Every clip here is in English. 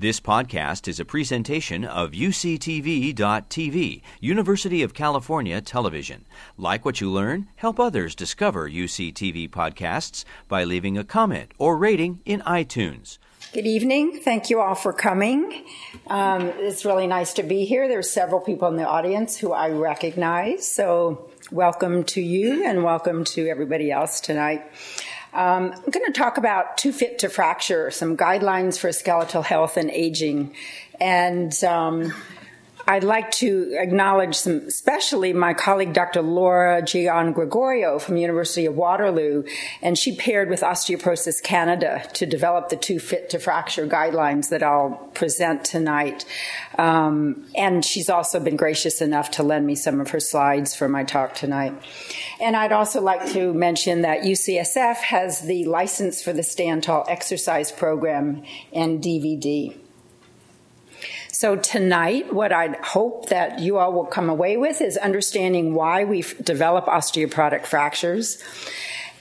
This podcast is a presentation of UCTV.tv, University of California Television. Like what you learn, help others discover UCTV podcasts by leaving a comment or rating in iTunes. Good evening. Thank you all for coming. Um, it's really nice to be here. There's several people in the audience who I recognize, so welcome to you and welcome to everybody else tonight. Um, I'm going to talk about Too Fit to Fracture, some guidelines for skeletal health and aging. And um, I'd like to acknowledge some, especially my colleague Dr. Laura Giangregorio from University of Waterloo, and she paired with Osteoporosis Canada to develop the Too Fit to Fracture guidelines that I'll present tonight. Um, and she's also been gracious enough to lend me some of her slides for my talk tonight. And I'd also like to mention that UCSF has the license for the Stand Tall exercise program and DVD. So tonight, what I hope that you all will come away with is understanding why we develop osteoporotic fractures.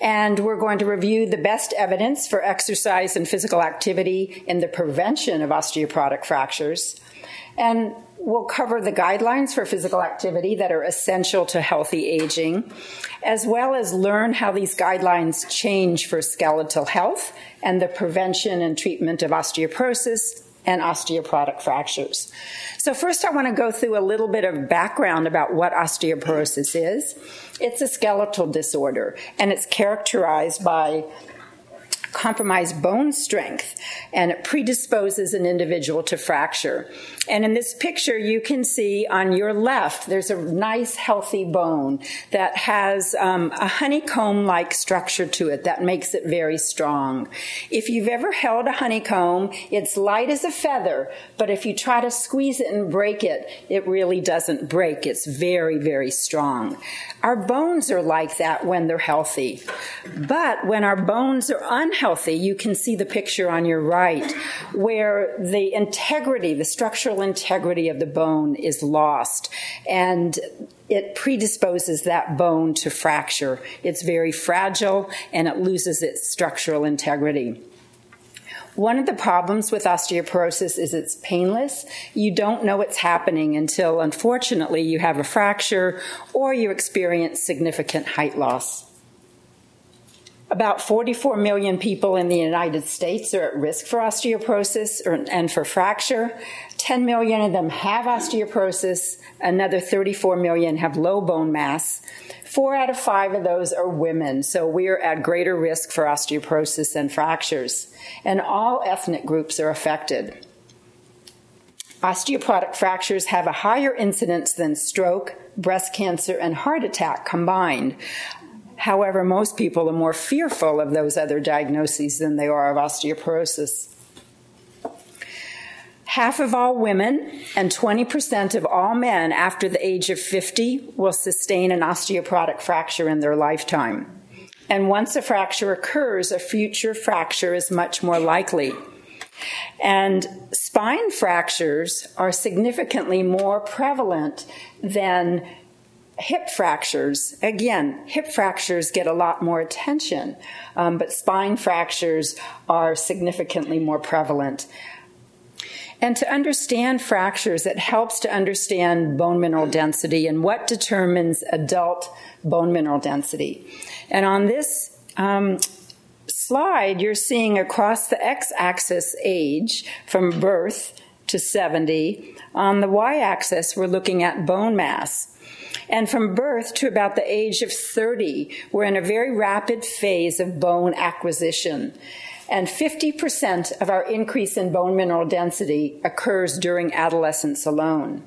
And we're going to review the best evidence for exercise and physical activity in the prevention of osteoporotic fractures. And we'll cover the guidelines for physical activity that are essential to healthy aging, as well as learn how these guidelines change for skeletal health and the prevention and treatment of osteoporosis, and osteoporotic fractures. So, first, I want to go through a little bit of background about what osteoporosis is. It's a skeletal disorder, and it's characterized by compromised bone strength and it predisposes an individual to fracture. And in this picture, you can see on your left, there's a nice healthy bone that has um, a honeycomb like structure to it that makes it very strong. If you've ever held a honeycomb, it's light as a feather, but if you try to squeeze it and break it, it really doesn't break. It's very, very strong. Our bones are like that when they're healthy. But when our bones are unhealthy, you can see the picture on your right where the integrity, the structural integrity of the bone is lost. And it predisposes that bone to fracture. It's very fragile and it loses its structural integrity. One of the problems with osteoporosis is it's painless. You don't know it's happening until, unfortunately, you have a fracture or you experience significant height loss. About 44 million people in the United States are at risk for osteoporosis or, and for fracture. 10 million of them have osteoporosis. Another 34 million have low bone mass. Four out of five of those are women, so we are at greater risk for osteoporosis and fractures. And all ethnic groups are affected. Osteoporotic fractures have a higher incidence than stroke, breast cancer, and heart attack combined. However, most people are more fearful of those other diagnoses than they are of osteoporosis. Half of all women and 20% of all men after the age of 50 will sustain an osteoporotic fracture in their lifetime. And once a fracture occurs, a future fracture is much more likely. And spine fractures are significantly more prevalent than hip fractures. Again, hip fractures get a lot more attention, um, but spine fractures are significantly more prevalent. And to understand fractures, it helps to understand bone mineral density and what determines adult bone mineral density. And on this um, slide, you're seeing across the x axis age from birth to 70. On the y axis, we're looking at bone mass. And from birth to about the age of 30, we're in a very rapid phase of bone acquisition and 50% of our increase in bone mineral density occurs during adolescence alone.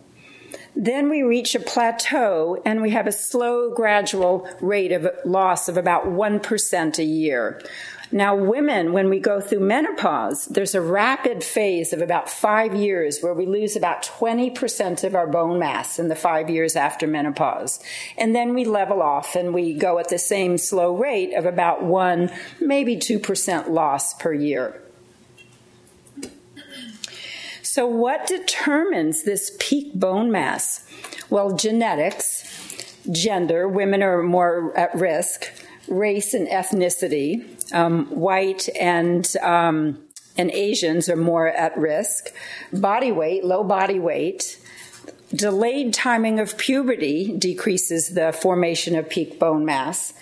Then we reach a plateau and we have a slow, gradual rate of loss of about 1% a year. Now, women, when we go through menopause, there's a rapid phase of about five years where we lose about 20% of our bone mass in the five years after menopause. And then we level off and we go at the same slow rate of about one, maybe 2% loss per year. So, what determines this peak bone mass? Well, genetics, gender, women are more at risk, race and ethnicity, um, white and um, and Asians are more at risk. Body weight, low body weight, delayed timing of puberty decreases the formation of peak bone mass.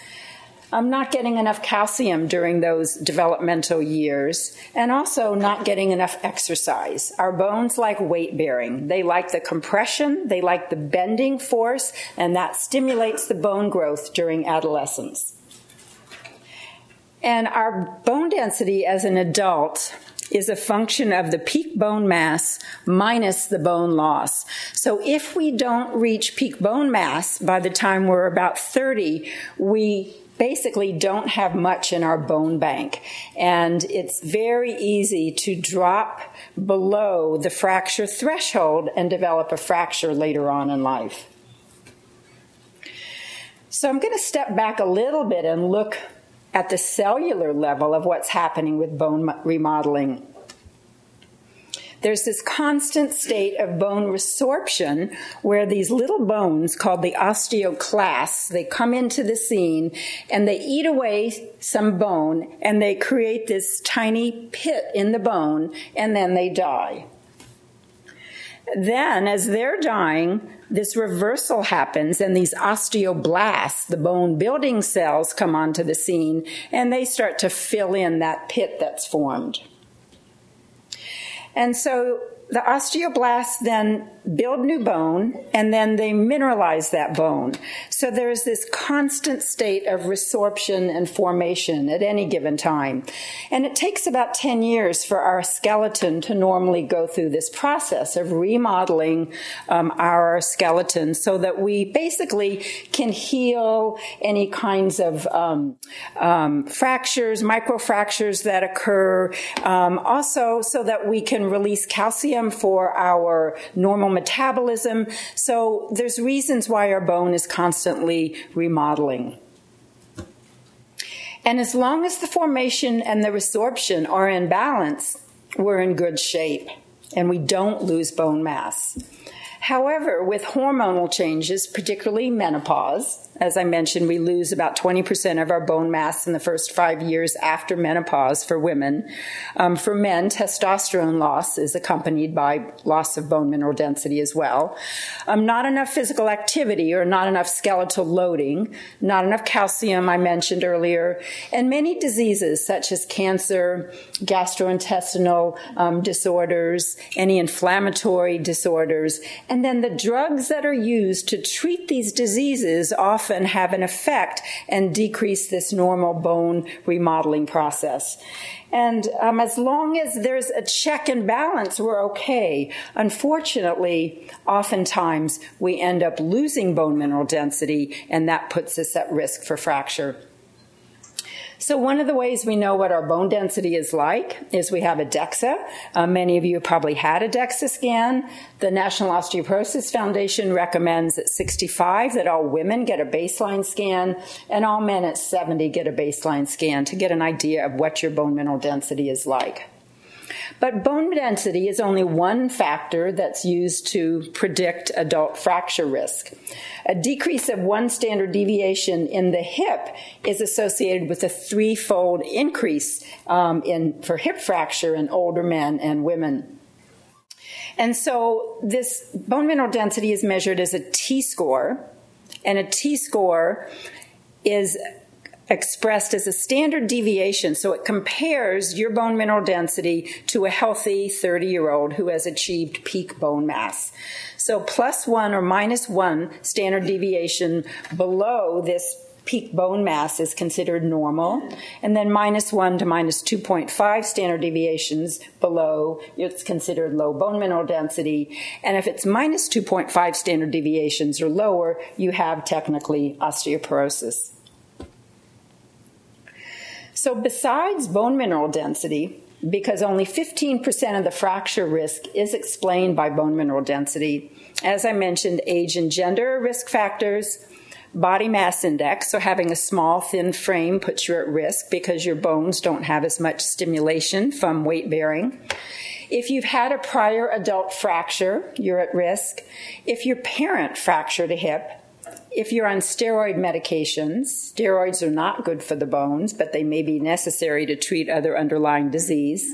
I'm not getting enough calcium during those developmental years, and also not getting enough exercise. Our bones like weight bearing. They like the compression, they like the bending force, and that stimulates the bone growth during adolescence. And our bone density as an adult is a function of the peak bone mass minus the bone loss. So if we don't reach peak bone mass by the time we're about 30, we basically don't have much in our bone bank. And it's very easy to drop below the fracture threshold and develop a fracture later on in life. So I'm going to step back a little bit and look at the cellular level of what's happening with bone remodeling. There's this constant state of bone resorption where these little bones called the osteoclasts, they come into the scene and they eat away some bone and they create this tiny pit in the bone and then they die. Then, as they're dying, this reversal happens and these osteoblasts, the bone building cells, come onto the scene and they start to fill in that pit that's formed. And so the osteoblasts then build new bone and then they mineralize that bone. So there's this constant state of resorption and formation at any given time. And it takes about 10 years for our skeleton to normally go through this process of remodeling um, our skeleton so that we basically can heal any kinds of um, um, fractures, microfractures that occur. Um, also, so that we can release calcium for our normal metabolism. So there's reasons why our bone is constantly remodeling. And as long as the formation and the resorption are in balance, we're in good shape and we don't lose bone mass. However, with hormonal changes, particularly menopause, as I mentioned, we lose about 20% of our bone mass in the first five years after menopause for women. Um, for men, testosterone loss is accompanied by loss of bone mineral density as well. Um, not enough physical activity or not enough skeletal loading, not enough calcium, I mentioned earlier, and many diseases such as cancer, gastrointestinal um, disorders, any inflammatory disorders, and then the drugs that are used to treat these diseases often often have an effect and decrease this normal bone remodeling process. And um, as long as there's a check and balance, we're okay. Unfortunately, oftentimes we end up losing bone mineral density, and that puts us at risk for fracture. So one of the ways we know what our bone density is like is we have a DEXA. Uh, many of you probably had a DEXA scan. The National Osteoporosis Foundation recommends at 65 that all women get a baseline scan and all men at 70 get a baseline scan to get an idea of what your bone mineral density is like. But bone density is only one factor that's used to predict adult fracture risk. A decrease of one standard deviation in the hip is associated with a threefold increase um, in, for hip fracture in older men and women. And so this bone mineral density is measured as a T score, and a T score is expressed as a standard deviation. So it compares your bone mineral density to a healthy 30 year old who has achieved peak bone mass. So plus one or minus one standard deviation below this peak bone mass is considered normal. And then minus one to minus 2.5 standard deviations below, it's considered low bone mineral density. And if it's minus 2.5 standard deviations or lower, you have technically osteoporosis. So, besides bone mineral density, because only 15% of the fracture risk is explained by bone mineral density, as I mentioned, age and gender are risk factors. Body mass index, so having a small, thin frame puts you at risk because your bones don't have as much stimulation from weight bearing. If you've had a prior adult fracture, you're at risk. If your parent fractured a hip, if you're on steroid medications, steroids are not good for the bones, but they may be necessary to treat other underlying disease.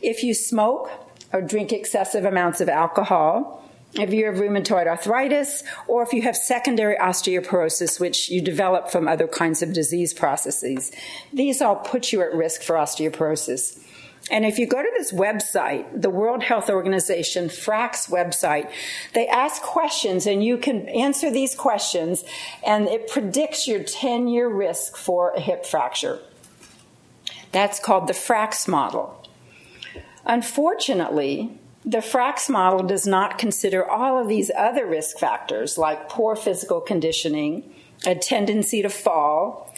If you smoke or drink excessive amounts of alcohol, if you have rheumatoid arthritis, or if you have secondary osteoporosis, which you develop from other kinds of disease processes. These all put you at risk for osteoporosis. And if you go to this website, the World Health Organization, FRAX website, they ask questions and you can answer these questions and it predicts your 10 year risk for a hip fracture. That's called the FRAX model. Unfortunately, the FRAX model does not consider all of these other risk factors like poor physical conditioning, a tendency to fall,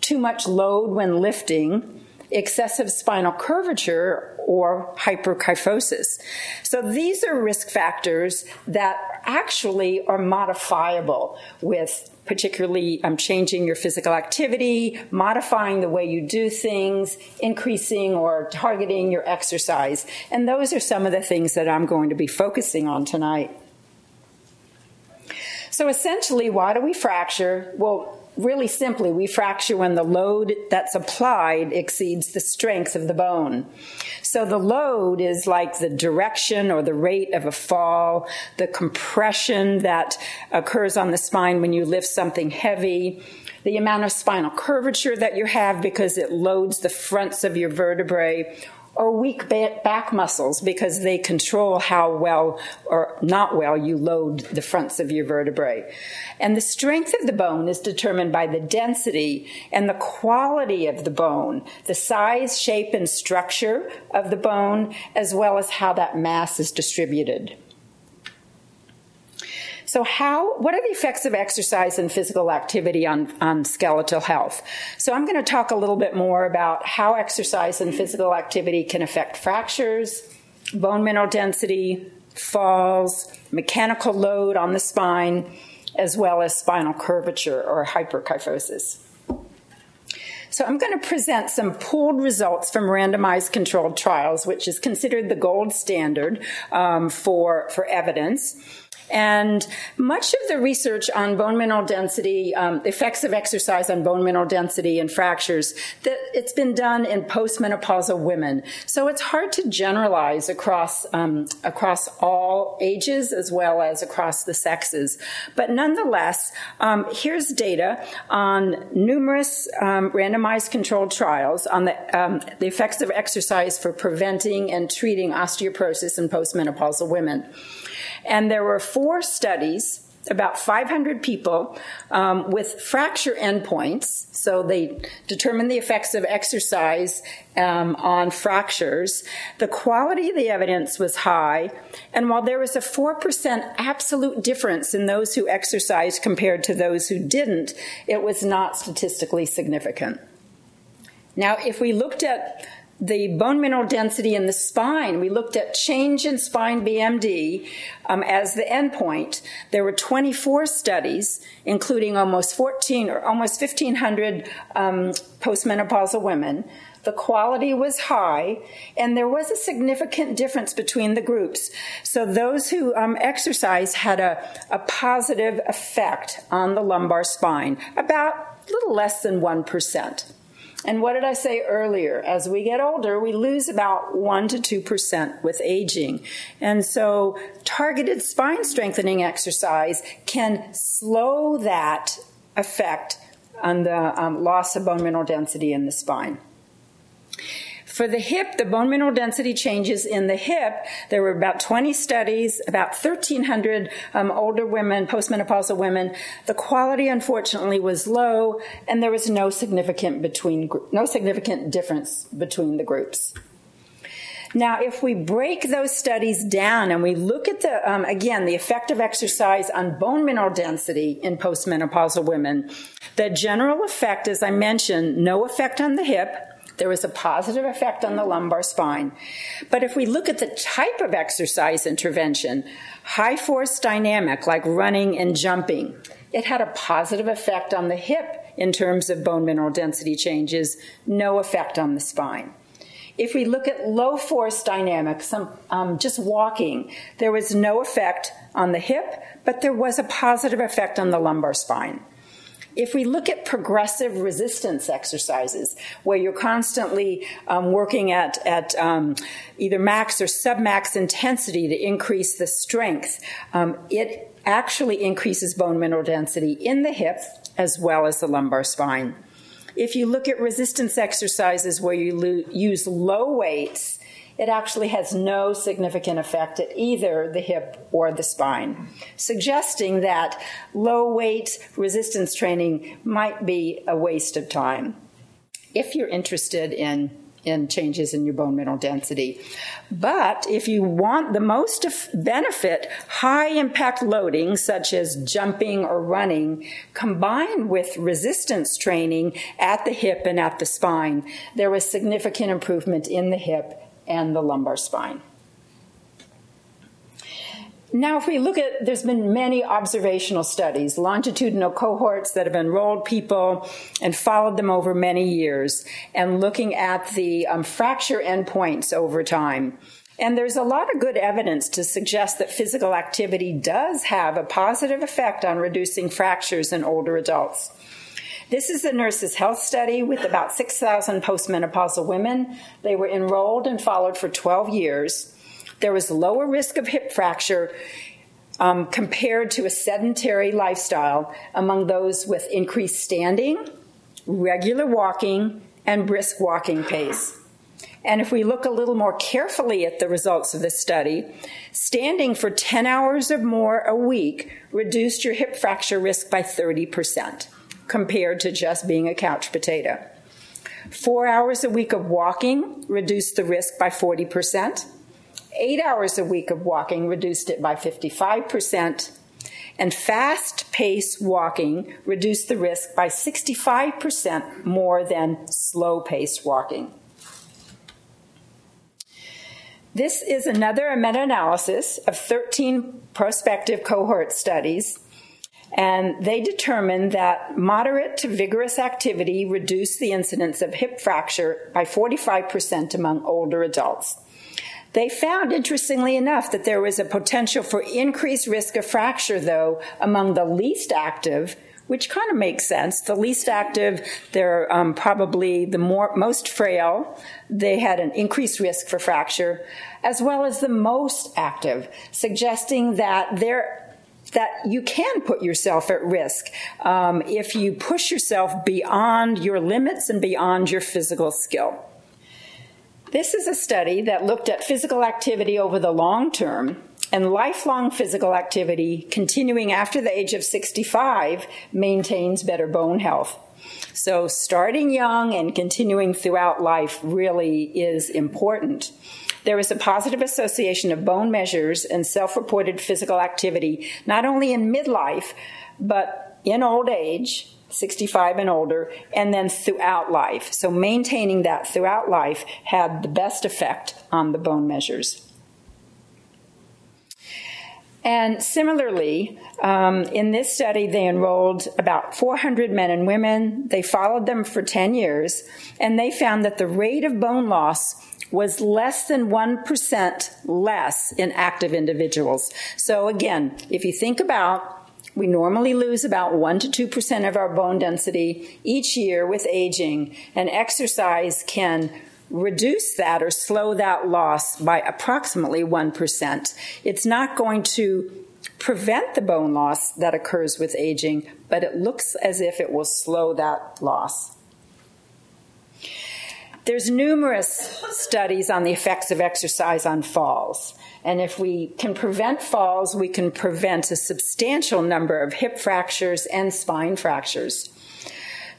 too much load when lifting, excessive spinal curvature or hyperkyphosis. So these are risk factors that actually are modifiable with particularly um, changing your physical activity, modifying the way you do things, increasing or targeting your exercise. And those are some of the things that I'm going to be focusing on tonight. So essentially, why do we fracture? Well, really simply, we fracture when the load that's applied exceeds the strength of the bone. So the load is like the direction or the rate of a fall, the compression that occurs on the spine when you lift something heavy, the amount of spinal curvature that you have because it loads the fronts of your vertebrae, or weak back muscles because they control how well or not well you load the fronts of your vertebrae. And the strength of the bone is determined by the density and the quality of the bone, the size, shape, and structure of the bone, as well as how that mass is distributed. So, how, what are the effects of exercise and physical activity on, on skeletal health? So, I'm going to talk a little bit more about how exercise and physical activity can affect fractures, bone mineral density, falls, mechanical load on the spine, as well as spinal curvature or hyperkyphosis. So I'm going to present some pooled results from randomized controlled trials, which is considered the gold standard um, for, for evidence. And much of the research on bone mineral density, um, effects of exercise on bone mineral density and fractures, that it's been done in postmenopausal women. So it's hard to generalize across um, across all ages as well as across the sexes. But nonetheless, um, here's data on numerous um, randomized controlled trials on the, um, the effects of exercise for preventing and treating osteoporosis in postmenopausal women. And there were four studies about 500 people um, with fracture endpoints. So they determined the effects of exercise um, on fractures. The quality of the evidence was high. And while there was a 4% absolute difference in those who exercised compared to those who didn't, it was not statistically significant. Now, if we looked at the bone mineral density in the spine. We looked at change in spine BMD um, as the endpoint. There were 24 studies, including almost 14 or almost 1,500 um, postmenopausal women. The quality was high, and there was a significant difference between the groups. So those who um, exercise had a, a positive effect on the lumbar spine, about a little less than 1%. And what did I say earlier? As we get older, we lose about 1 to 2% with aging. And so targeted spine strengthening exercise can slow that effect on the um, loss of bone mineral density in the spine. For the hip, the bone mineral density changes in the hip, there were about 20 studies, about 1,300 um, older women, postmenopausal women. The quality, unfortunately, was low, and there was no significant between no significant difference between the groups. Now, if we break those studies down and we look at the, um, again, the effect of exercise on bone mineral density in postmenopausal women, the general effect, as I mentioned, no effect on the hip, there was a positive effect on the lumbar spine. But if we look at the type of exercise intervention, high force dynamic like running and jumping, it had a positive effect on the hip in terms of bone mineral density changes, no effect on the spine. If we look at low force dynamics, some, um, just walking, there was no effect on the hip, but there was a positive effect on the lumbar spine. If we look at progressive resistance exercises, where you're constantly um, working at, at um, either max or submax intensity to increase the strength, um, it actually increases bone mineral density in the hip as well as the lumbar spine. If you look at resistance exercises where you lo- use low weights, it actually has no significant effect at either the hip or the spine, suggesting that low weight resistance training might be a waste of time if you're interested in in changes in your bone mineral density. But if you want the most benefit, high impact loading, such as jumping or running, combined with resistance training at the hip and at the spine, there was significant improvement in the hip and the lumbar spine. Now, if we look at, there's been many observational studies, longitudinal cohorts that have enrolled people and followed them over many years, and looking at the um, fracture endpoints over time. And there's a lot of good evidence to suggest that physical activity does have a positive effect on reducing fractures in older adults. This is a nurse's health study with about 6,000 postmenopausal women. They were enrolled and followed for 12 years. There was lower risk of hip fracture um, compared to a sedentary lifestyle among those with increased standing, regular walking, and brisk walking pace. And if we look a little more carefully at the results of this study, standing for 10 hours or more a week reduced your hip fracture risk by 30 percent compared to just being a couch potato. Four hours a week of walking reduced the risk by 40%. Eight hours a week of walking reduced it by 55%. And fast pace walking reduced the risk by 65% more than slow paced walking. This is another meta analysis of 13 prospective cohort studies and they determined that moderate to vigorous activity reduced the incidence of hip fracture by 45% among older adults. They found, interestingly enough, that there was a potential for increased risk of fracture, though, among the least active, which kind of makes sense. The least active, they're um, probably the more, most frail. They had an increased risk for fracture, as well as the most active, suggesting that there that you can put yourself at risk um, if you push yourself beyond your limits and beyond your physical skill. This is a study that looked at physical activity over the long term, and lifelong physical activity continuing after the age of 65 maintains better bone health. So, starting young and continuing throughout life really is important. There is a positive association of bone measures and self reported physical activity, not only in midlife, but in old age, 65 and older, and then throughout life. So maintaining that throughout life had the best effect on the bone measures. And similarly, um, in this study, they enrolled about 400 men and women. They followed them for 10 years, and they found that the rate of bone loss was less than 1% less in active individuals. So again, if you think about we normally lose about 1 to 2% of our bone density each year with aging, and exercise can reduce that or slow that loss by approximately 1%. It's not going to prevent the bone loss that occurs with aging, but it looks as if it will slow that loss. There's numerous studies on the effects of exercise on falls. And if we can prevent falls, we can prevent a substantial number of hip fractures and spine fractures.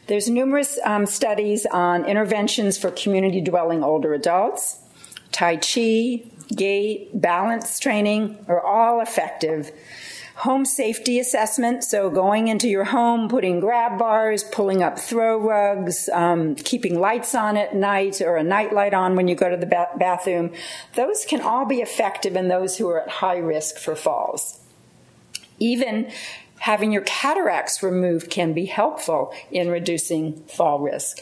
There's numerous um, studies on interventions for community dwelling older adults. Tai Chi, gait, balance training are all effective home safety assessment. So going into your home, putting grab bars, pulling up throw rugs, um, keeping lights on at night or a night light on when you go to the ba- bathroom. Those can all be effective in those who are at high risk for falls. Even having your cataracts removed can be helpful in reducing fall risk.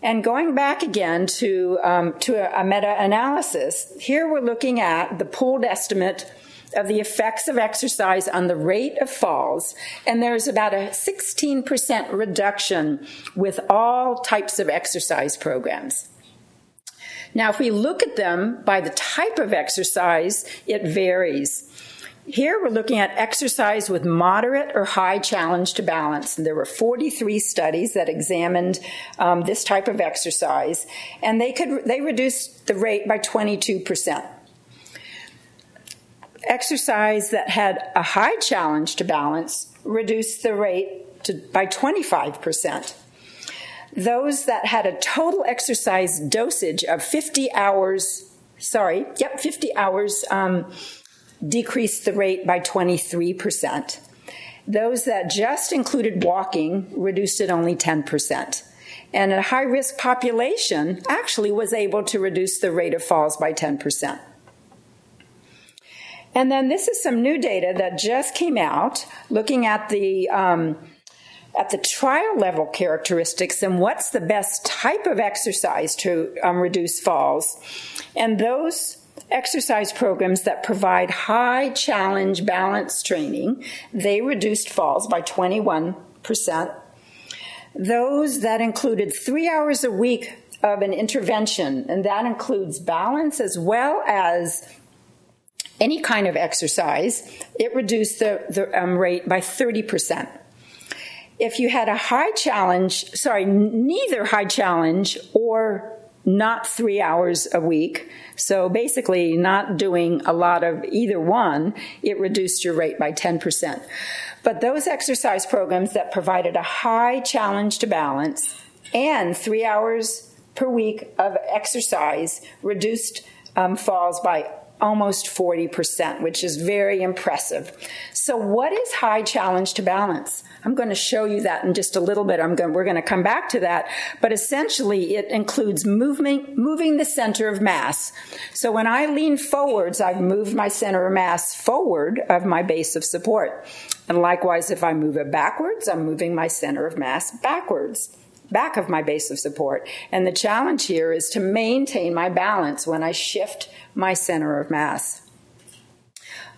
And going back again to, um, to a, a meta analysis, here we're looking at the pooled estimate of the effects of exercise on the rate of falls, and there's about a 16% reduction with all types of exercise programs. Now, if we look at them by the type of exercise, it varies. Here we're looking at exercise with moderate or high challenge to balance. And there were 43 studies that examined um, this type of exercise, and they could they reduced the rate by 22 percent. Exercise that had a high challenge to balance reduced the rate to, by 25 percent. Those that had a total exercise dosage of 50 hours, sorry, yep, 50 hours. Um, decreased the rate by 23%. Those that just included walking reduced it only 10%. And a high risk population actually was able to reduce the rate of falls by 10%. And then this is some new data that just came out looking at the um, at the trial level characteristics and what's the best type of exercise to um, reduce falls. And those exercise programs that provide high challenge balance training, they reduced falls by 21%. Those that included three hours a week of an intervention, and that includes balance as well as any kind of exercise, it reduced the, the um, rate by 30%. If you had a high challenge, sorry, neither high challenge or not three hours a week. So basically, not doing a lot of either one, it reduced your rate by 10%. But those exercise programs that provided a high challenge to balance and three hours per week of exercise reduced um, falls by almost 40%, which is very impressive. So, what is high challenge to balance? I'm going to show you that in just a little bit. I'm going, we're going to come back to that. But essentially, it includes moving, moving the center of mass. So, when I lean forwards, I've moved my center of mass forward of my base of support. And likewise, if I move it backwards, I'm moving my center of mass backwards back of my base of support. And the challenge here is to maintain my balance when I shift my center of mass.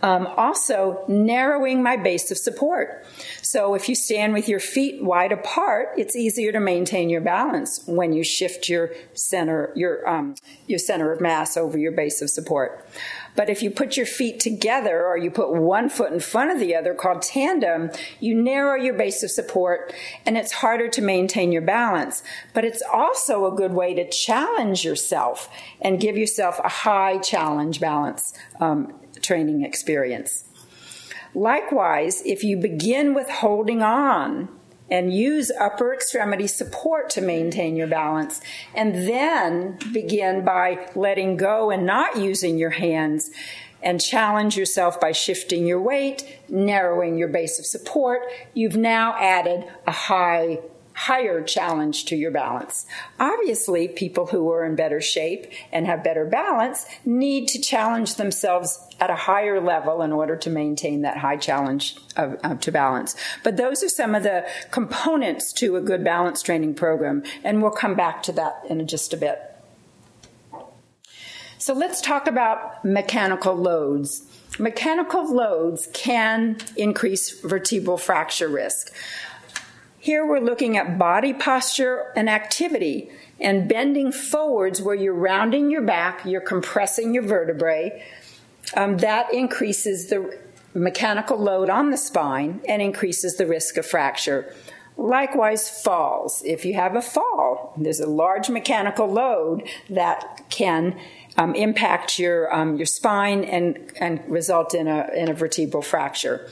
Um, also, narrowing my base of support. So, if you stand with your feet wide apart, it's easier to maintain your balance when you shift your center, your um, your center of mass over your base of support. But if you put your feet together or you put one foot in front of the other, called tandem, you narrow your base of support and it's harder to maintain your balance. But it's also a good way to challenge yourself and give yourself a high challenge balance um, training experience. Likewise, if you begin with holding on and use upper extremity support to maintain your balance, and then begin by letting go and not using your hands, and challenge yourself by shifting your weight, narrowing your base of support, you've now added a high higher challenge to your balance. Obviously, people who are in better shape and have better balance need to challenge themselves at a higher level in order to maintain that high challenge of, of, to balance. But those are some of the components to a good balance training program, and we'll come back to that in just a bit. So let's talk about mechanical loads. Mechanical loads can increase vertebral fracture risk. Here we're looking at body posture and activity and bending forwards where you're rounding your back, you're compressing your vertebrae. Um, that increases the mechanical load on the spine and increases the risk of fracture. Likewise, falls. If you have a fall, there's a large mechanical load that can um, impact your um, your spine and and result in a in a vertebral fracture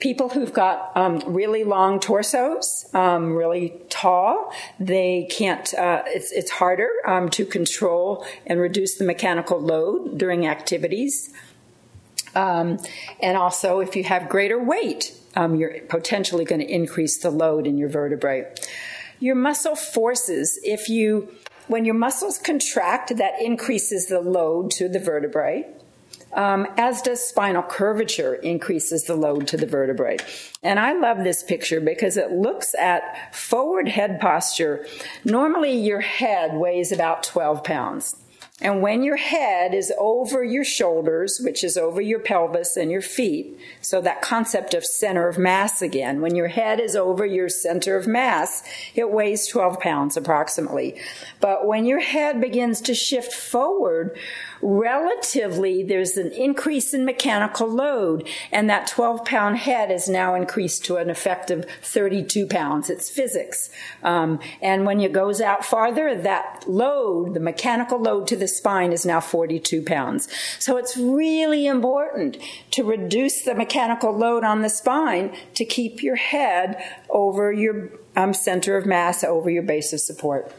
people who've got um, really long torsos, um, really tall, they can't. Uh, it's it's harder um, to control and reduce the mechanical load during activities. Um, and also, if you have greater weight, um, you're potentially going to increase the load in your vertebrae. Your muscle forces, if you when your muscles contract, that increases the load to the vertebrae um, as does spinal curvature increases the load to the vertebrae. And I love this picture because it looks at forward head posture. Normally, your head weighs about 12 pounds. And when your head is over your shoulders, which is over your pelvis and your feet, so that concept of center of mass again, when your head is over your center of mass, it weighs 12 pounds approximately. But when your head begins to shift forward, relatively there's an increase in mechanical load, and that 12 pound head is now increased to an effective 32 pounds. It's physics. Um, and when it goes out farther, that load, the mechanical load to the spine, is now 42 pounds. So it's really important to reduce the mechanical load on the spine to keep your head over your um, center of mass, over your base of support.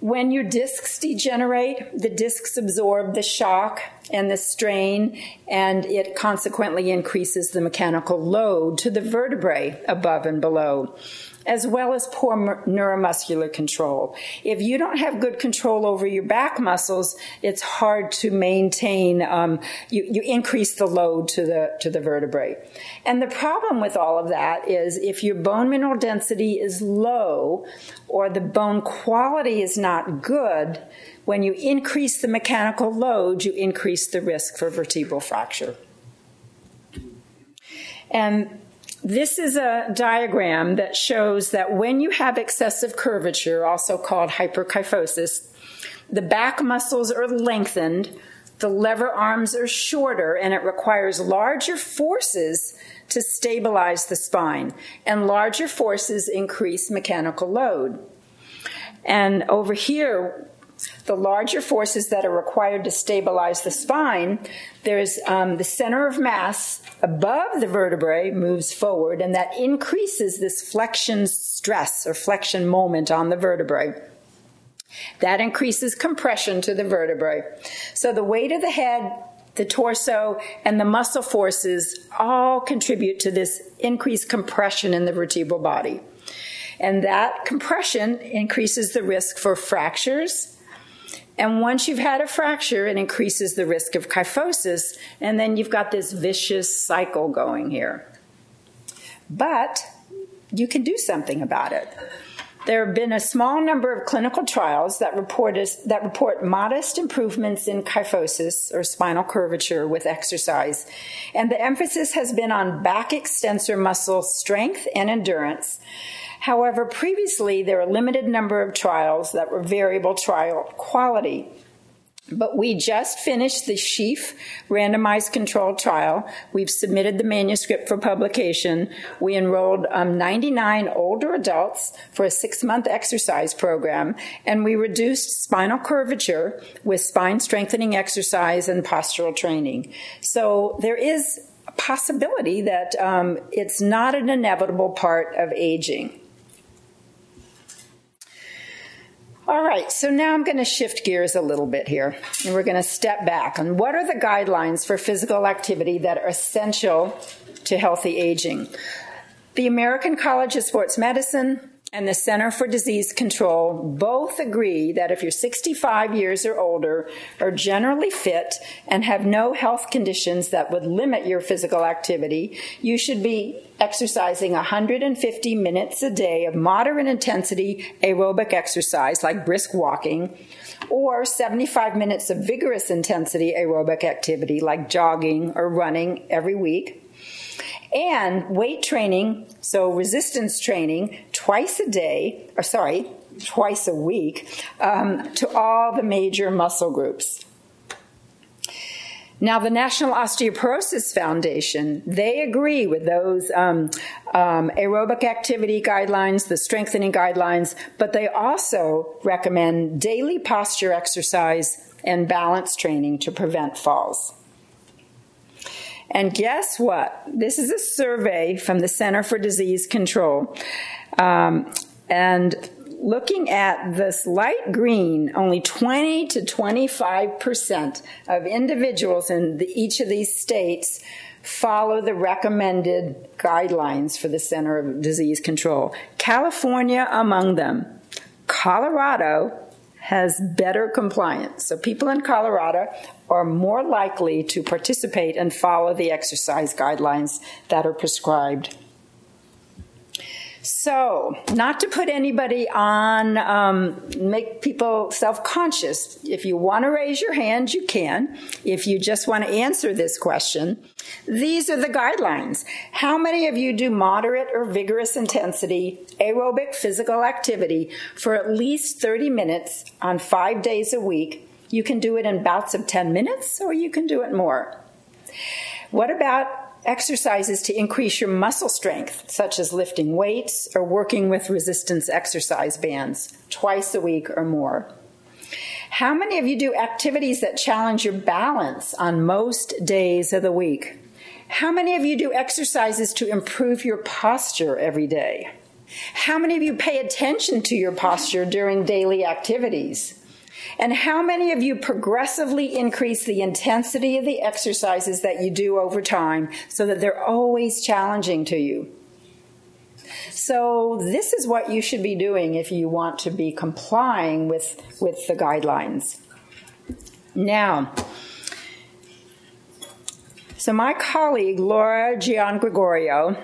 When your discs degenerate, the discs absorb the shock and the strain, and it consequently increases the mechanical load to the vertebrae above and below as well as poor neuromuscular control. If you don't have good control over your back muscles, it's hard to maintain. Um, you, you increase the load to the to the vertebrae, and the problem with all of that is if your bone mineral density is low or the bone quality is not good. When you increase the mechanical load, you increase the risk for vertebral fracture. And this is a diagram that shows that when you have excessive curvature, also called hyperkyphosis, the back muscles are lengthened, the lever arms are shorter, and it requires larger forces to stabilize the spine. And larger forces increase mechanical load. And over here, the larger forces that are required to stabilize the spine, there's um, the center of mass above the vertebrae moves forward, and that increases this flexion stress or flexion moment on the vertebrae. That increases compression to the vertebrae. So the weight of the head, the torso, and the muscle forces all contribute to this increased compression in the vertebral body. And that compression increases the risk for fractures, and once you've had a fracture, it increases the risk of kyphosis, and then you've got this vicious cycle going here. But you can do something about it. There have been a small number of clinical trials that report, that report modest improvements in kyphosis or spinal curvature with exercise. And the emphasis has been on back extensor muscle strength and endurance. However, previously there were a limited number of trials that were variable trial quality. But we just finished the SHEAF randomized controlled trial. We've submitted the manuscript for publication. We enrolled um, 99 older adults for a six month exercise program, and we reduced spinal curvature with spine strengthening exercise and postural training. So there is a possibility that um, it's not an inevitable part of aging. All right, so now I'm going to shift gears a little bit here, and we're going to step back on what are the guidelines for physical activity that are essential to healthy aging. The American College of Sports Medicine, and the Center for Disease Control both agree that if you're 65 years or older, are generally fit, and have no health conditions that would limit your physical activity, you should be exercising 150 minutes a day of moderate intensity aerobic exercise like brisk walking, or 75 minutes of vigorous intensity aerobic activity like jogging or running every week and weight training, so resistance training, twice a day, or sorry, twice a week, um, to all the major muscle groups. Now, the National Osteoporosis Foundation, they agree with those um, um, aerobic activity guidelines, the strengthening guidelines, but they also recommend daily posture exercise and balance training to prevent falls. And guess what? This is a survey from the Center for Disease Control. Um, and looking at this light green, only 20 to 25% of individuals in the, each of these states follow the recommended guidelines for the Center of Disease Control. California among them. Colorado has better compliance. So people in Colorado are more likely to participate and follow the exercise guidelines that are prescribed. So, not to put anybody on, um, make people self conscious. If you want to raise your hand, you can. If you just want to answer this question, these are the guidelines. How many of you do moderate or vigorous intensity aerobic physical activity for at least 30 minutes on five days a week? You can do it in bouts of 10 minutes or you can do it more. What about exercises to increase your muscle strength, such as lifting weights or working with resistance exercise bands twice a week or more. How many of you do activities that challenge your balance on most days of the week? How many of you do exercises to improve your posture every day? How many of you pay attention to your posture during daily activities? And how many of you progressively increase the intensity of the exercises that you do over time so that they're always challenging to you? So, this is what you should be doing if you want to be complying with, with the guidelines. Now, so my colleague Laura Giangregorio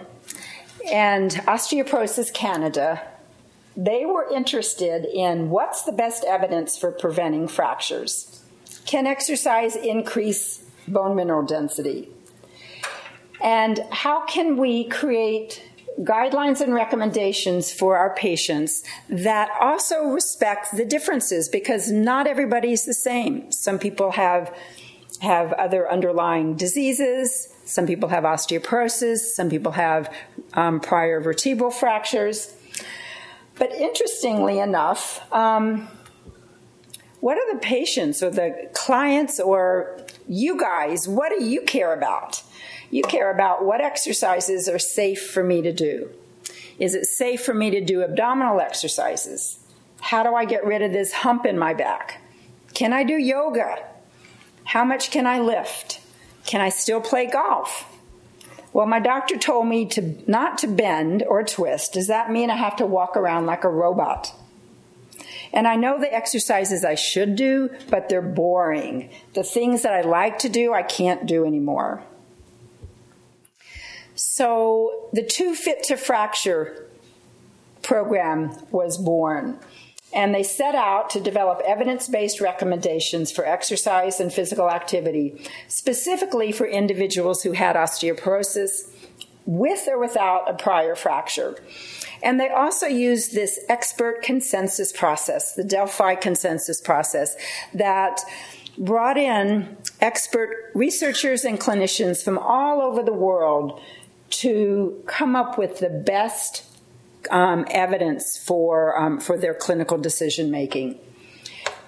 and Osteoporosis Canada they were interested in what's the best evidence for preventing fractures. Can exercise increase bone mineral density? And how can we create guidelines and recommendations for our patients that also respect the differences because not everybody's the same. Some people have have other underlying diseases. Some people have osteoporosis. Some people have um, prior vertebral fractures. But interestingly enough, um, what are the patients or the clients or you guys, what do you care about? You care about what exercises are safe for me to do. Is it safe for me to do abdominal exercises? How do I get rid of this hump in my back? Can I do yoga? How much can I lift? Can I still play golf? Well, my doctor told me to not to bend or twist. Does that mean I have to walk around like a robot? And I know the exercises I should do, but they're boring. The things that I like to do, I can't do anymore. So the Too Fit to Fracture program was born and they set out to develop evidence based recommendations for exercise and physical activity, specifically for individuals who had osteoporosis with or without a prior fracture. And they also used this expert consensus process, the Delphi consensus process, that brought in expert researchers and clinicians from all over the world to come up with the best um, evidence for, um, for their clinical decision making.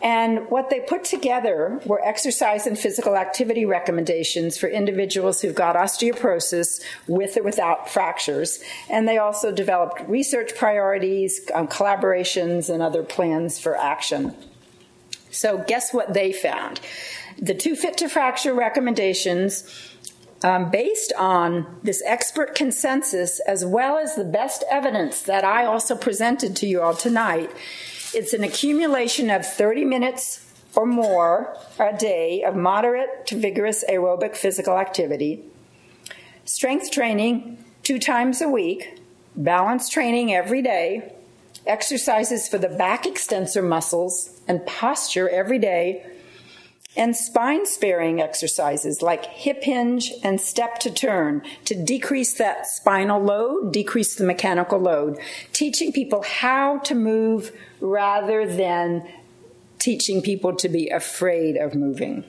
And what they put together were exercise and physical activity recommendations for individuals who've got osteoporosis with or without fractures. And they also developed research priorities, um, collaborations, and other plans for action. So, guess what they found? The Too Fit to Fracture recommendations um, based on this expert consensus as well as the best evidence that I also presented to you all tonight. It's an accumulation of 30 minutes or more a day of moderate to vigorous aerobic physical activity, strength training two times a week, balance training every day, exercises for the back extensor muscles, and posture every day and spine sparing exercises like hip hinge and step to turn to decrease that spinal load, decrease the mechanical load, teaching people how to move rather than teaching people to be afraid of moving.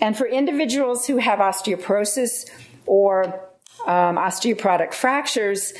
And for individuals who have osteoporosis or um, osteoporotic fractures,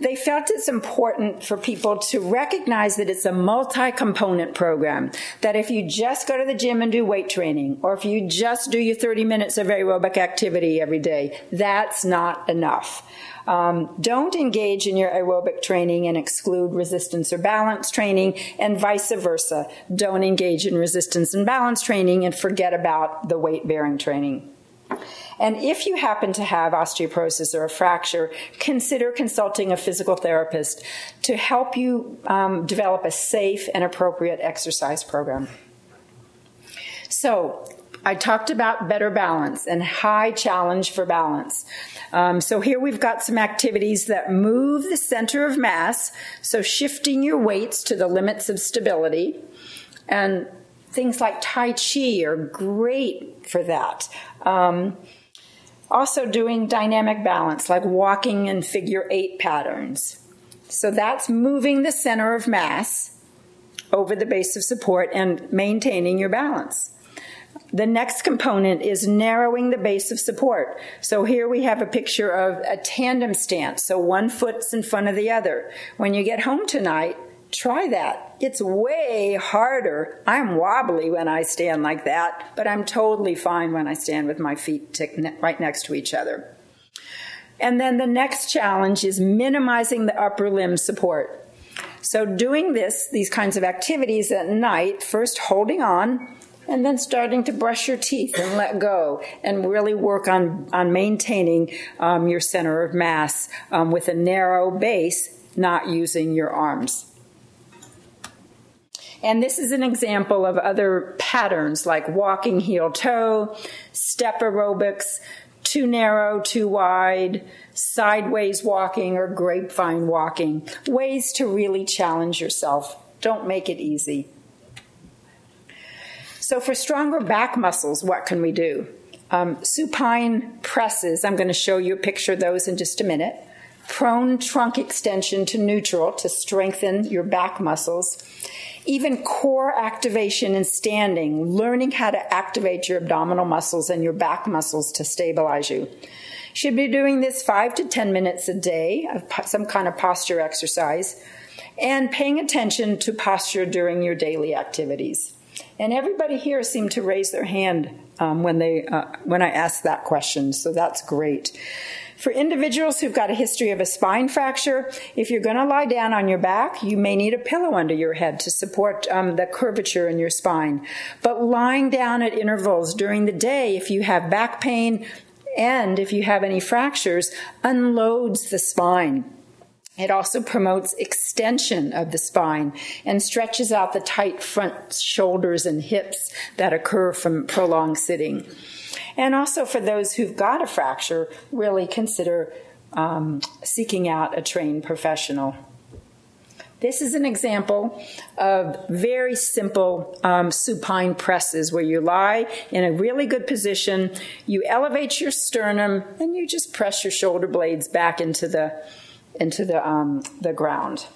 they felt it's important for people to recognize that it's a multi component program. That if you just go to the gym and do weight training, or if you just do your 30 minutes of aerobic activity every day, that's not enough. Um, don't engage in your aerobic training and exclude resistance or balance training, and vice versa. Don't engage in resistance and balance training and forget about the weight bearing training. And if you happen to have osteoporosis or a fracture, consider consulting a physical therapist to help you um, develop a safe and appropriate exercise program. So, I talked about better balance and high challenge for balance. Um, so here we've got some activities that move the center of mass, so shifting your weights to the limits of stability. And things like Tai Chi are great for that. Um, also, doing dynamic balance, like walking in figure eight patterns. So that's moving the center of mass over the base of support and maintaining your balance. The next component is narrowing the base of support. So here we have a picture of a tandem stance. So one foot's in front of the other. When you get home tonight, try that. It's way harder. I'm wobbly when I stand like that, but I'm totally fine when I stand with my feet right next to each other. And then the next challenge is minimizing the upper limb support. So doing this, these kinds of activities at night, first holding on, and then starting to brush your teeth and let go and really work on, on maintaining um, your center of mass um, with a narrow base, not using your arms. And this is an example of other patterns like walking heel toe, step aerobics, too narrow, too wide, sideways walking, or grapevine walking. Ways to really challenge yourself. Don't make it easy. So, for stronger back muscles, what can we do? Um, supine presses, I'm going to show you a picture of those in just a minute. Prone trunk extension to neutral to strengthen your back muscles. Even core activation in standing, learning how to activate your abdominal muscles and your back muscles to stabilize you. Should be doing this five to 10 minutes a day of some kind of posture exercise and paying attention to posture during your daily activities. And everybody here seemed to raise their hand um, when they uh, when I asked that question, so that's great. For individuals who've got a history of a spine fracture, if you're going to lie down on your back, you may need a pillow under your head to support um, the curvature in your spine. But lying down at intervals during the day, if you have back pain and if you have any fractures, unloads the spine. It also promotes extension of the spine and stretches out the tight front shoulders and hips that occur from prolonged sitting. And also for those who've got a fracture, really consider um, seeking out a trained professional. This is an example of very simple um, supine presses where you lie in a really good position, you elevate your sternum, and you just press your shoulder blades back into the into the, um, the ground.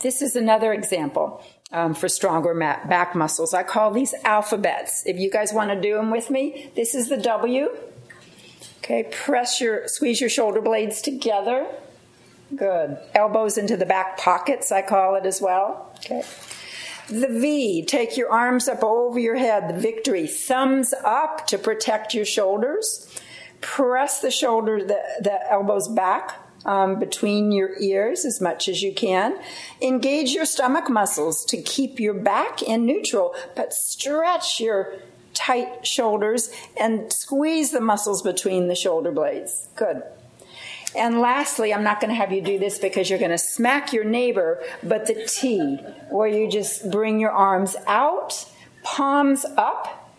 This is another example um, for stronger back muscles. I call these alphabets. If you guys want to do them with me, this is the W. Okay, press your, squeeze your shoulder blades together. Good. Elbows into the back pockets, I call it as well. Okay. The V, take your arms up over your head, the victory. Thumbs up to protect your shoulders. Press the shoulder, the, the elbows back um, between your ears as much as you can. Engage your stomach muscles to keep your back in neutral, but stretch your tight shoulders and squeeze the muscles between the shoulder blades. Good. And lastly, I'm not going to have you do this because you're going to smack your neighbor, but the T, where you just bring your arms out, palms up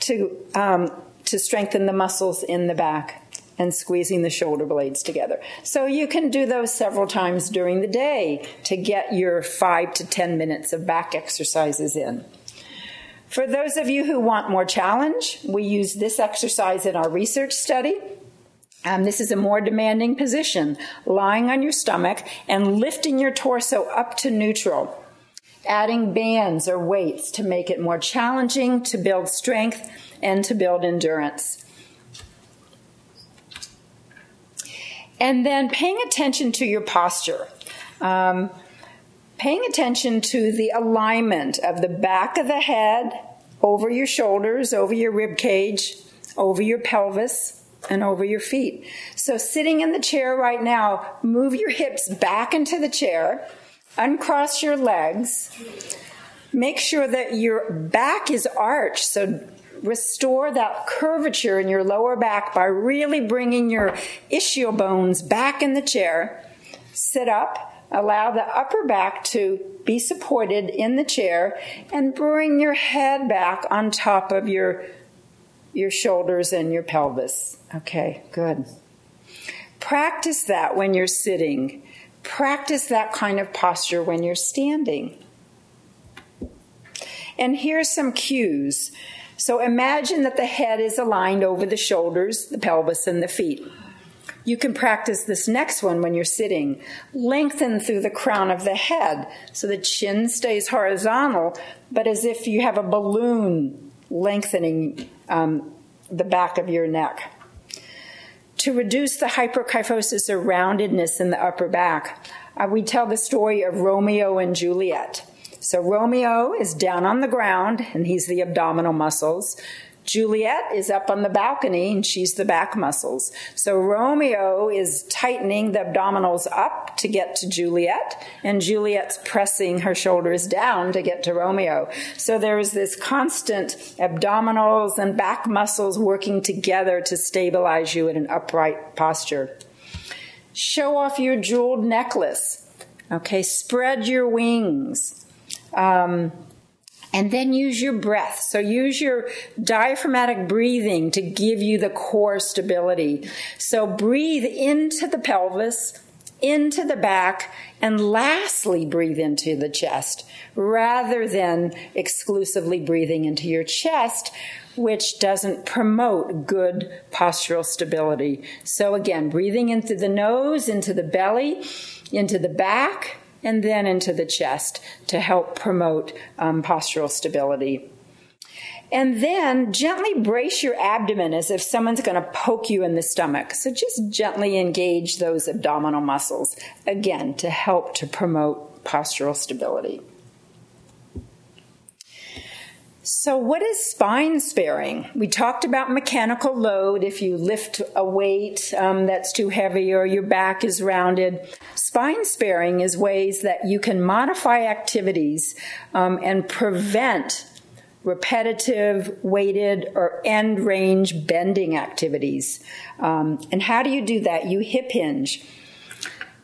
to um, to strengthen the muscles in the back and squeezing the shoulder blades together. So you can do those several times during the day to get your five to 10 minutes of back exercises in. For those of you who want more challenge, we use this exercise in our research study. Um, this is a more demanding position, lying on your stomach and lifting your torso up to neutral adding bands or weights to make it more challenging, to build strength, and to build endurance. And then paying attention to your posture. Um, paying attention to the alignment of the back of the head over your shoulders, over your rib cage, over your pelvis, and over your feet. So, sitting in the chair right now, move your hips back into the chair uncross your legs. Make sure that your back is arched. So restore that curvature in your lower back by really bringing your ischial bones back in the chair. Sit up, allow the upper back to be supported in the chair and bring your head back on top of your your shoulders and your pelvis. Okay, good. Practice that when you're sitting. Practice that kind of posture when you're standing. And here's some cues. So imagine that the head is aligned over the shoulders, the pelvis, and the feet. You can practice this next one when you're sitting. Lengthen through the crown of the head so the chin stays horizontal, but as if you have a balloon lengthening um, the back of your neck. To reduce the hyperkyphosis or roundedness in the upper back, uh, we tell the story of Romeo and Juliet. So Romeo is down on the ground and he's the abdominal muscles. Juliet is up on the balcony and she's the back muscles. So Romeo is tightening the abdominals up to get to Juliet, and Juliet's pressing her shoulders down to get to Romeo. So there's this constant abdominals and back muscles working together to stabilize you in an upright posture. Show off your jeweled necklace. Okay, spread your wings. Um, and then use your breath. So use your diaphragmatic breathing to give you the core stability. So breathe into the pelvis, into the back, and lastly breathe into the chest rather than exclusively breathing into your chest, which doesn't promote good postural stability. So again, breathing into the nose, into the belly, into the back, and then into the chest to help promote um, postural stability. And then gently brace your abdomen as if someone's going to poke you in the stomach. So just gently engage those abdominal muscles, again, to help to promote postural stability. So, what is spine sparing? We talked about mechanical load. If you lift a weight um, that's too heavy or your back is rounded, spine sparing is ways that you can modify activities um, and prevent repetitive, weighted, or end range bending activities. Um, and how do you do that? You hip hinge.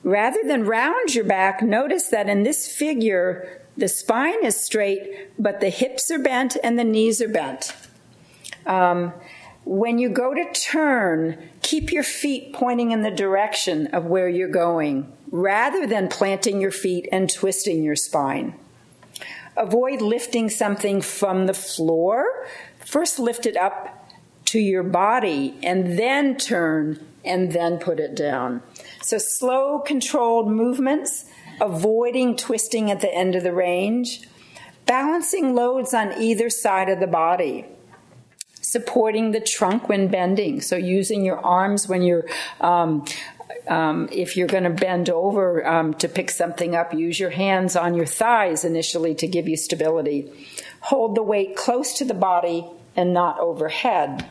Rather than round your back, notice that in this figure, the spine is straight, but the hips are bent and the knees are bent. Um, when you go to turn, keep your feet pointing in the direction of where you're going rather than planting your feet and twisting your spine. Avoid lifting something from the floor. First, lift it up to your body and then turn and then put it down. So, slow, controlled movements avoiding twisting at the end of the range, balancing loads on either side of the body, supporting the trunk when bending. So using your arms when you're um, um, if you're going to bend over um, to pick something up, use your hands on your thighs initially to give you stability. Hold the weight close to the body and not overhead.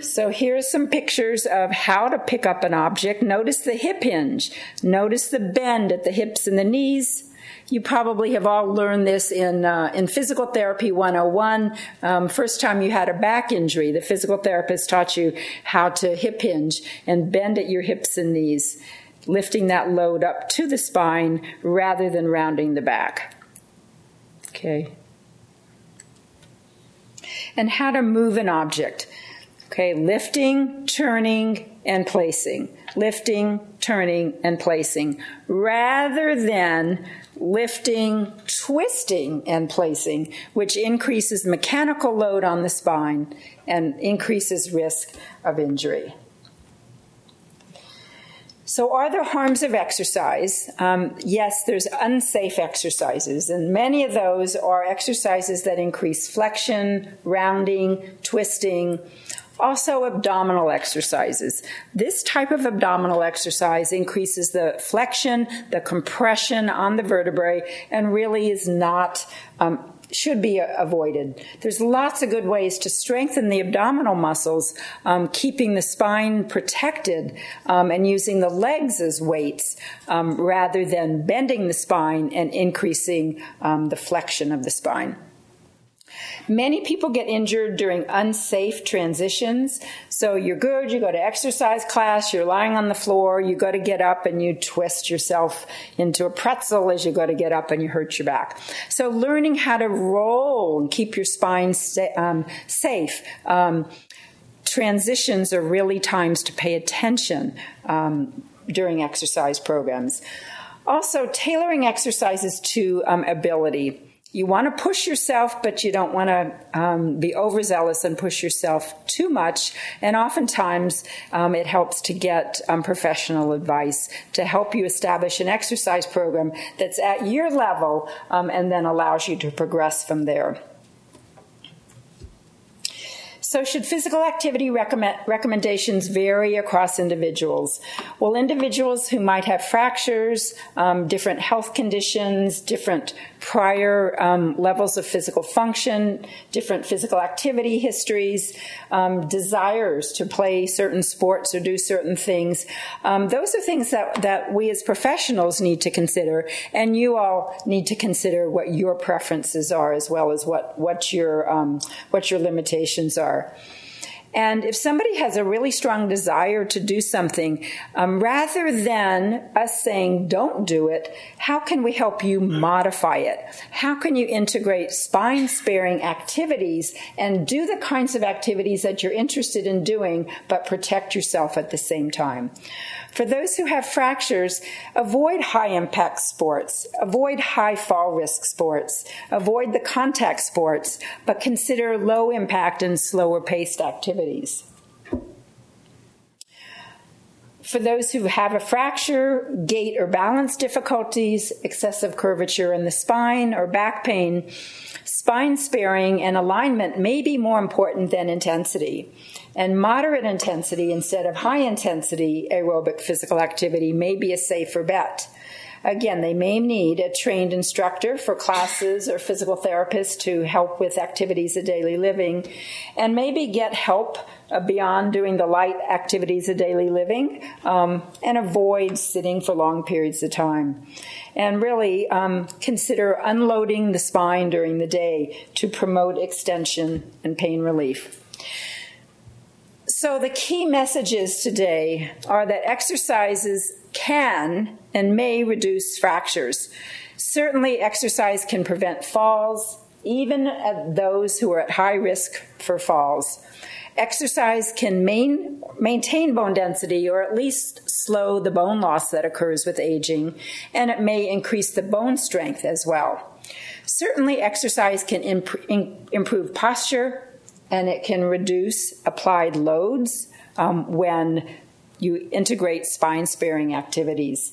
So here's some pictures of how to pick up an object. Notice the hip hinge. Notice the bend at the hips and the knees. You probably have all learned this in uh, in physical therapy 101. Um, first time you had a back injury, the physical therapist taught you how to hip hinge and bend at your hips and knees, lifting that load up to the spine rather than rounding the back. Okay. And how to move an object. Okay, lifting, turning, and placing. Lifting, turning, and placing. Rather than lifting, twisting, and placing, which increases mechanical load on the spine and increases risk of injury. So, are there harms of exercise? Um, yes, there's unsafe exercises, and many of those are exercises that increase flexion, rounding, twisting, also, abdominal exercises. This type of abdominal exercise increases the flexion, the compression on the vertebrae, and really is not. Um, should be avoided. There's lots of good ways to strengthen the abdominal muscles, um, keeping the spine protected um, and using the legs as weights um, rather than bending the spine and increasing um, the flexion of the spine. Many people get injured during unsafe transitions. So you're good, you go to exercise class, you're lying on the floor, you go to get up and you twist yourself into a pretzel as you go to get up and you hurt your back. So learning how to roll and keep your spine um, safe. Um, transitions are really times to pay attention um, during exercise programs. Also, tailoring exercises to um, ability you want to push yourself, but you don't want to um, be overzealous and push yourself too much. And oftentimes, um, it helps to get um, professional advice to help you establish an exercise program that's at your level um, and then allows you to progress from there. So, should physical activity recommend, recommendations vary across individuals? Well, individuals who might have fractures, um, different health conditions, different prior um, levels of physical function, different physical activity histories, um, desires to play certain sports or do certain things. Um, those are things that, that we as professionals need to consider, and you all need to consider what your preferences are as well as what, what, your, um, what your limitations are. And if somebody has a really strong desire to do something, um, rather than us saying, don't do it, how can we help you modify it? How can you integrate spine sparing activities and do the kinds of activities that you're interested in doing, but protect yourself at the same time? For those who have fractures, avoid high impact sports, avoid high fall risk sports, avoid the contact sports, but consider low impact and slower paced activities. For those who have a fracture, gait or balance difficulties, excessive curvature in the spine, or back pain, spine sparing and alignment may be more important than intensity and moderate intensity instead of high intensity aerobic physical activity may be a safer bet. Again, they may need a trained instructor for classes or physical therapists to help with activities of daily living and maybe get help uh, beyond doing the light activities of daily living um, and avoid sitting for long periods of time. And really um, consider unloading the spine during the day to promote extension and pain relief. So, the key messages today are that exercises can and may reduce fractures. Certainly, exercise can prevent falls, even at those who are at high risk for falls. Exercise can main, maintain bone density or at least slow the bone loss that occurs with aging, and it may increase the bone strength as well. Certainly, exercise can imp- improve posture, and it can reduce applied loads um, when you integrate spine sparing activities.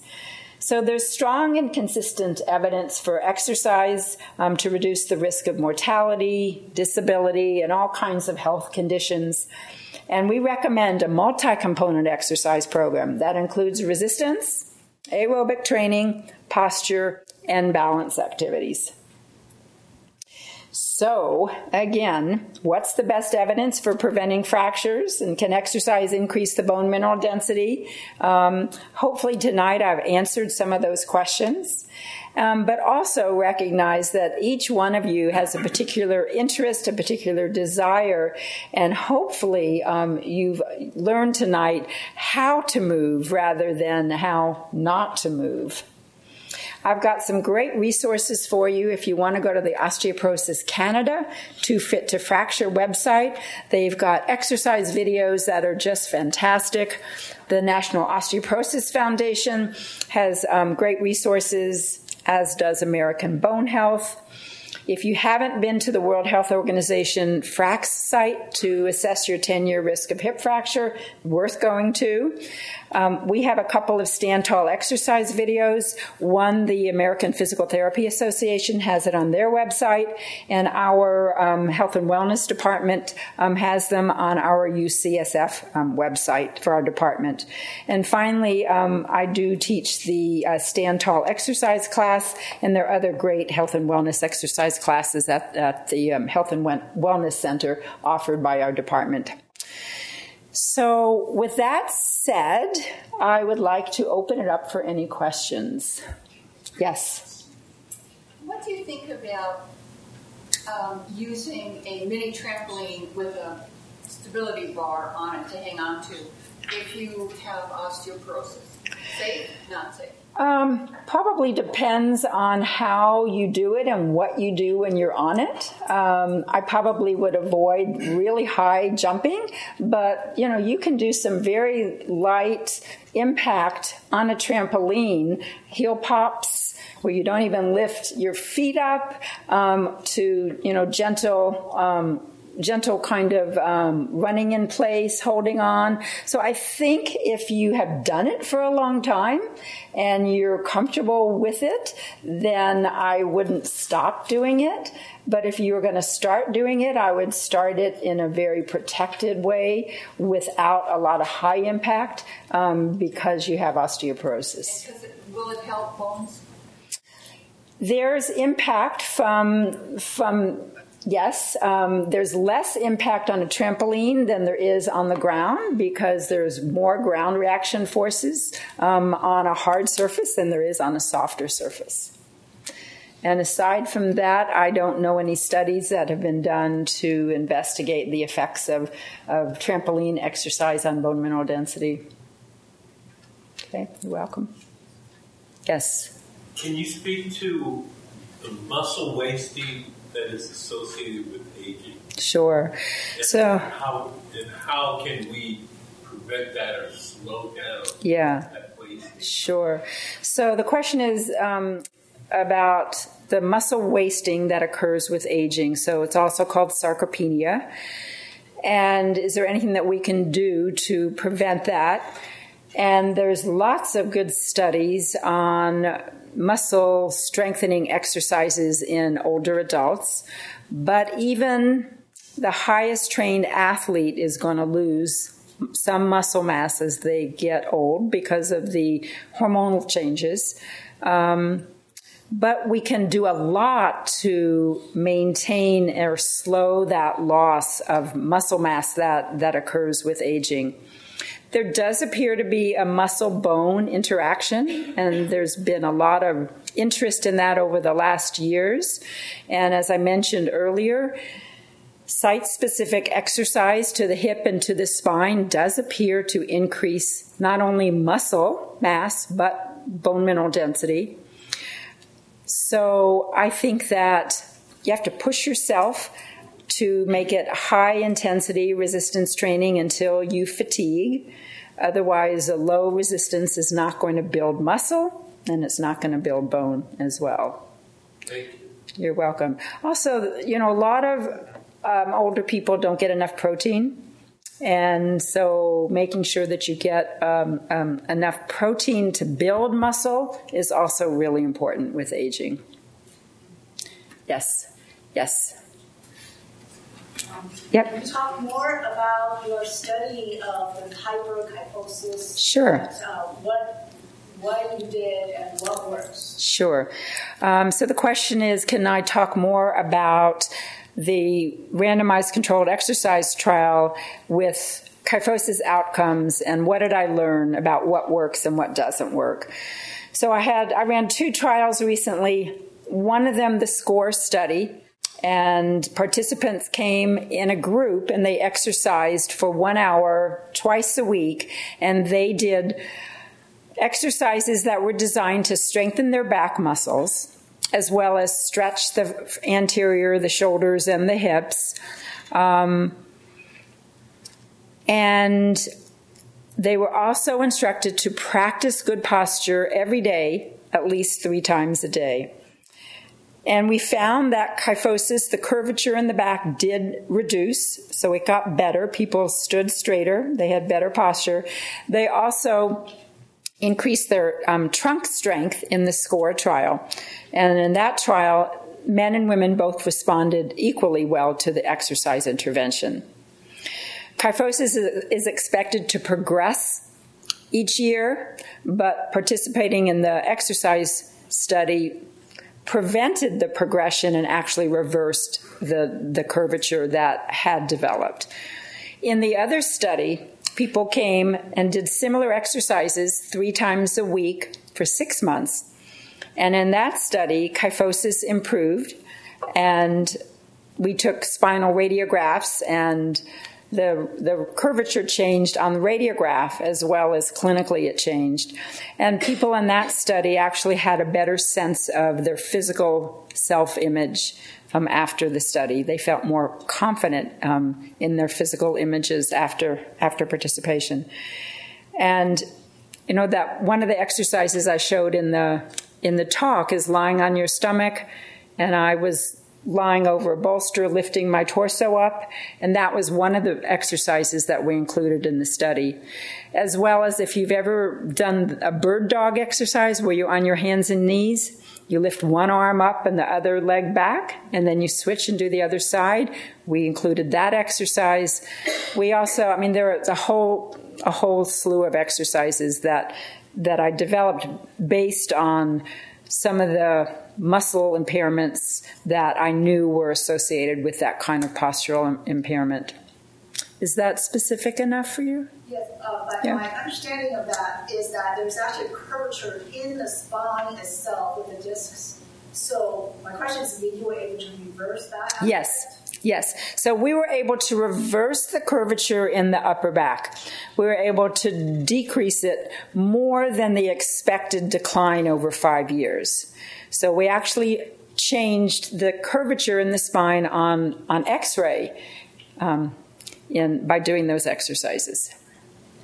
So there's strong and consistent evidence for exercise um, to reduce the risk of mortality, disability, and all kinds of health conditions. And we recommend a multi component exercise program that includes resistance, aerobic training, posture, and balance activities. So, again, what's the best evidence for preventing fractures? And can exercise increase the bone mineral density? Um, hopefully, tonight I've answered some of those questions. Um, but also recognize that each one of you has a particular interest, a particular desire, and hopefully um, you've learned tonight how to move rather than how not to move. I've got some great resources for you if you want to go to the Osteoporosis Canada Too Fit to Fracture website. They've got exercise videos that are just fantastic. The National Osteoporosis Foundation has um, great resources, as does American Bone Health. If you haven't been to the World Health Organization FRAX site to assess your 10 year risk of hip fracture, worth going to. Um, we have a couple of stand tall exercise videos. One, the American Physical Therapy Association has it on their website, and our um, Health and Wellness Department um, has them on our UCSF um, website for our department. And finally, um, I do teach the uh, stand tall exercise class, and there are other great health and wellness exercise classes at, at the um, Health and Wellness Center offered by our department. So, with that said, I would like to open it up for any questions. Yes. What do you think about um, using a mini trampoline with a stability bar on it to hang on to if you have osteoporosis? Safe, not safe? Um, probably depends on how you do it and what you do when you're on it. Um, I probably would avoid really high jumping, but you know you can do some very light impact on a trampoline, heel pops where you don't even lift your feet up um, to you know gentle um, gentle kind of um, running in place, holding on. So I think if you have done it for a long time and you're comfortable with it, then I wouldn't stop doing it. But if you were going to start doing it, I would start it in a very protected way without a lot of high impact um, because you have osteoporosis. will it help bones? There's impact from from Yes, um, there's less impact on a trampoline than there is on the ground because there's more ground reaction forces um, on a hard surface than there is on a softer surface. And aside from that, I don't know any studies that have been done to investigate the effects of, of trampoline exercise on bone mineral density. Okay, you're welcome. Yes. Can you speak to the muscle wasting that is associated with aging? Sure. And so how and how can we prevent that or slow down? Yeah. Sure. So the question is um, about the muscle wasting that occurs with aging. So it's also called sarcopenia. And is there anything that we can do to prevent that? And there's lots of good studies on muscle strengthening exercises in older adults, but even the highest trained athlete is going to lose some muscle mass as they get old because of the hormonal changes. Um, but we can do a lot to maintain or slow that loss of muscle mass that, that occurs with aging. There does appear to be a muscle bone interaction, and there's been a lot of interest in that over the last years. And as I mentioned earlier, site specific exercise to the hip and to the spine does appear to increase not only muscle mass, but bone mineral density. So I think that you have to push yourself to make it high intensity resistance training until you fatigue. Otherwise, a low resistance is not going to build muscle and it's not going to build bone as well. Thank you. You're welcome. Also, you know, a lot of um, older people don't get enough protein. And so, making sure that you get um, um, enough protein to build muscle is also really important with aging. Yes, yes. Yep. Can you talk more about your study of the hyperkyphosis? Sure. uh, what, what you did and what works? Sure. Um, so the question is can I talk more about the randomized controlled exercise trial with kyphosis outcomes and what did I learn about what works and what doesn't work? So I had I ran two trials recently. One of them the SCORE study and participants came in a group and they exercised for one hour twice a week. And they did exercises that were designed to strengthen their back muscles as well as stretch the anterior the shoulders and the hips. Um, and they were also instructed to practice good posture every day at least three times a day and we found that kyphosis, the curvature in the back, did reduce. So it got better. People stood straighter. They had better posture. They also increased their um, trunk strength in the SCORE trial. And in that trial, men and women both responded equally well to the exercise intervention. Kyphosis is expected to progress each year, but participating in the exercise study prevented the progression and actually reversed the, the curvature that had developed. In the other study, people came and did similar exercises three times a week for six months. And in that study, kyphosis improved and we took spinal radiographs and the the curvature changed on the radiograph as well as clinically it changed. And people in that study actually had a better sense of their physical self image um, after the study. They felt more confident um, in their physical images after after participation. And you know that one of the exercises I showed in the in the talk is lying on your stomach and I was lying over a bolster, lifting my torso up, and that was one of the exercises that we included in the study. As well as if you've ever done a bird dog exercise where you're on your hands and knees, you lift one arm up and the other leg back, and then you switch and do the other side. We included that exercise. We also, I mean, there's a whole a whole slew of exercises that that I developed based on some of the muscle impairments that I knew were associated with that kind of postural impairment. Is that specific enough for you? Yes, uh, but yeah. my understanding of that is that there's actually a curvature in the spine itself with the discs. So my question is, did you were able to reverse that? Yes. Yes. So we were able to reverse the curvature in the upper back. We were able to decrease it more than the expected decline over five years. So we actually changed the curvature in the spine on, on x ray um, in, by doing those exercises.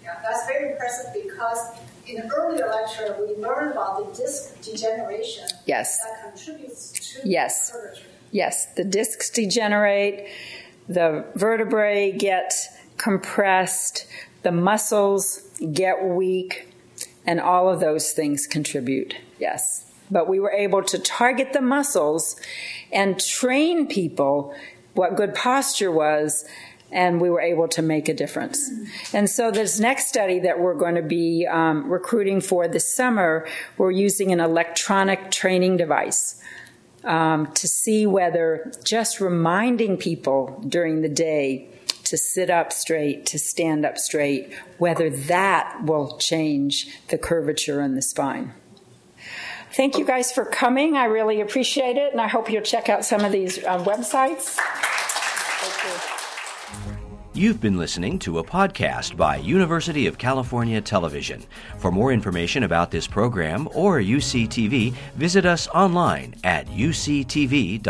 Yeah, that's very impressive because in an earlier lecture we learned about the disc degeneration. Yes. That contributes to yes. curvature. Yes, the discs degenerate, the vertebrae get compressed, the muscles get weak, and all of those things contribute. Yes. But we were able to target the muscles and train people what good posture was and we were able to make a difference. And so, this next study that we're going to be um, recruiting for this summer, we're using an electronic training device um, to see whether just reminding people during the day to sit up straight, to stand up straight, whether that will change the curvature in the spine. Thank you guys for coming. I really appreciate it, and I hope you'll check out some of these uh, websites. You've been listening to a podcast by University of California Television. For more information about this program or UCTV, visit us online at uctv.tv.